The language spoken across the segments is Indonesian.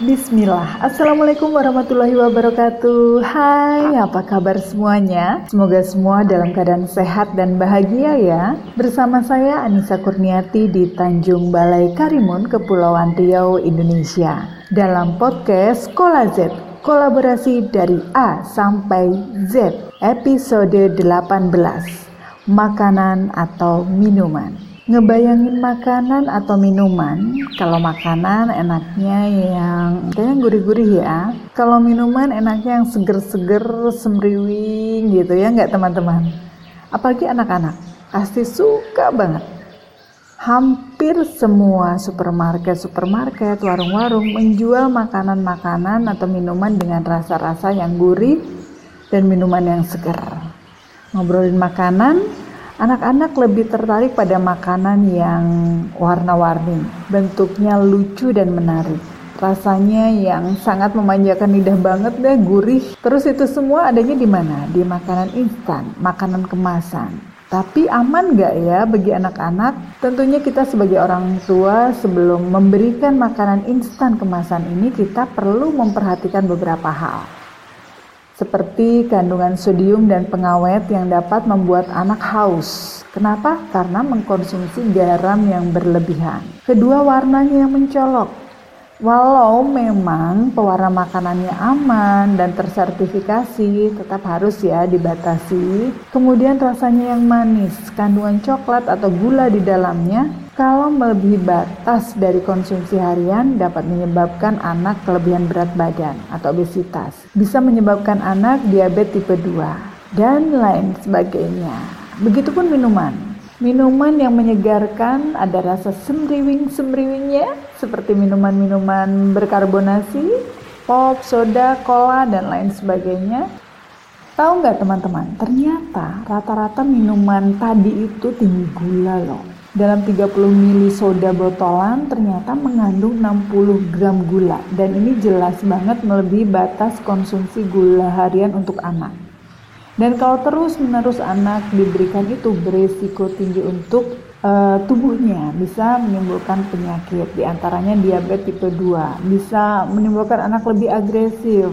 Bismillah, Assalamualaikum warahmatullahi wabarakatuh. Hai, apa kabar semuanya? Semoga semua dalam keadaan sehat dan bahagia ya. Bersama saya Anissa Kurniati di Tanjung Balai Karimun, Kepulauan Riau, Indonesia. Dalam podcast Sekolah Z, kolaborasi dari A sampai Z Episode 18 Makanan atau minuman Ngebayangin makanan atau minuman, kalau makanan enaknya yang kayaknya gurih-gurih ya. Kalau minuman enaknya yang seger-seger, semriwing gitu ya nggak teman-teman? Apalagi anak-anak, pasti suka banget. Hampir semua supermarket-supermarket, warung-warung menjual makanan-makanan atau minuman dengan rasa-rasa yang gurih dan minuman yang seger. Ngobrolin makanan, Anak-anak lebih tertarik pada makanan yang warna-warni, bentuknya lucu dan menarik. Rasanya yang sangat memanjakan lidah banget deh, gurih. Terus itu semua adanya di mana? Di makanan instan, makanan kemasan. Tapi aman nggak ya bagi anak-anak? Tentunya kita sebagai orang tua sebelum memberikan makanan instan kemasan ini kita perlu memperhatikan beberapa hal seperti kandungan sodium dan pengawet yang dapat membuat anak haus. Kenapa? Karena mengkonsumsi garam yang berlebihan. Kedua, warnanya yang mencolok. Walau memang pewarna makanannya aman dan tersertifikasi, tetap harus ya dibatasi. Kemudian rasanya yang manis, kandungan coklat atau gula di dalamnya kalau melebihi batas dari konsumsi harian dapat menyebabkan anak kelebihan berat badan atau obesitas. Bisa menyebabkan anak diabetes tipe 2 dan lain sebagainya. Begitupun minuman. Minuman yang menyegarkan ada rasa semriwing-semriwingnya seperti minuman-minuman berkarbonasi, pop, soda, cola, dan lain sebagainya. Tahu nggak teman-teman, ternyata rata-rata minuman tadi itu tinggi gula loh dalam 30 ml soda botolan ternyata mengandung 60 gram gula dan ini jelas banget melebihi batas konsumsi gula harian untuk anak. Dan kalau terus-menerus anak diberikan itu berisiko tinggi untuk uh, tubuhnya. Bisa menimbulkan penyakit di antaranya diabetes tipe 2 bisa menimbulkan anak lebih agresif.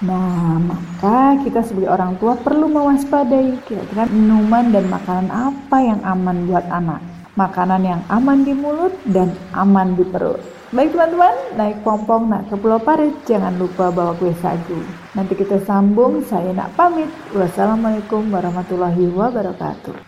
Nah, maka kita sebagai orang tua perlu mewaspadai kira-kira minuman dan makanan apa yang aman buat anak. Makanan yang aman di mulut dan aman di perut. Baik teman-teman, naik pompong nak ke Pulau Paris, jangan lupa bawa kue sagu. Nanti kita sambung, saya nak pamit. Wassalamualaikum warahmatullahi wabarakatuh.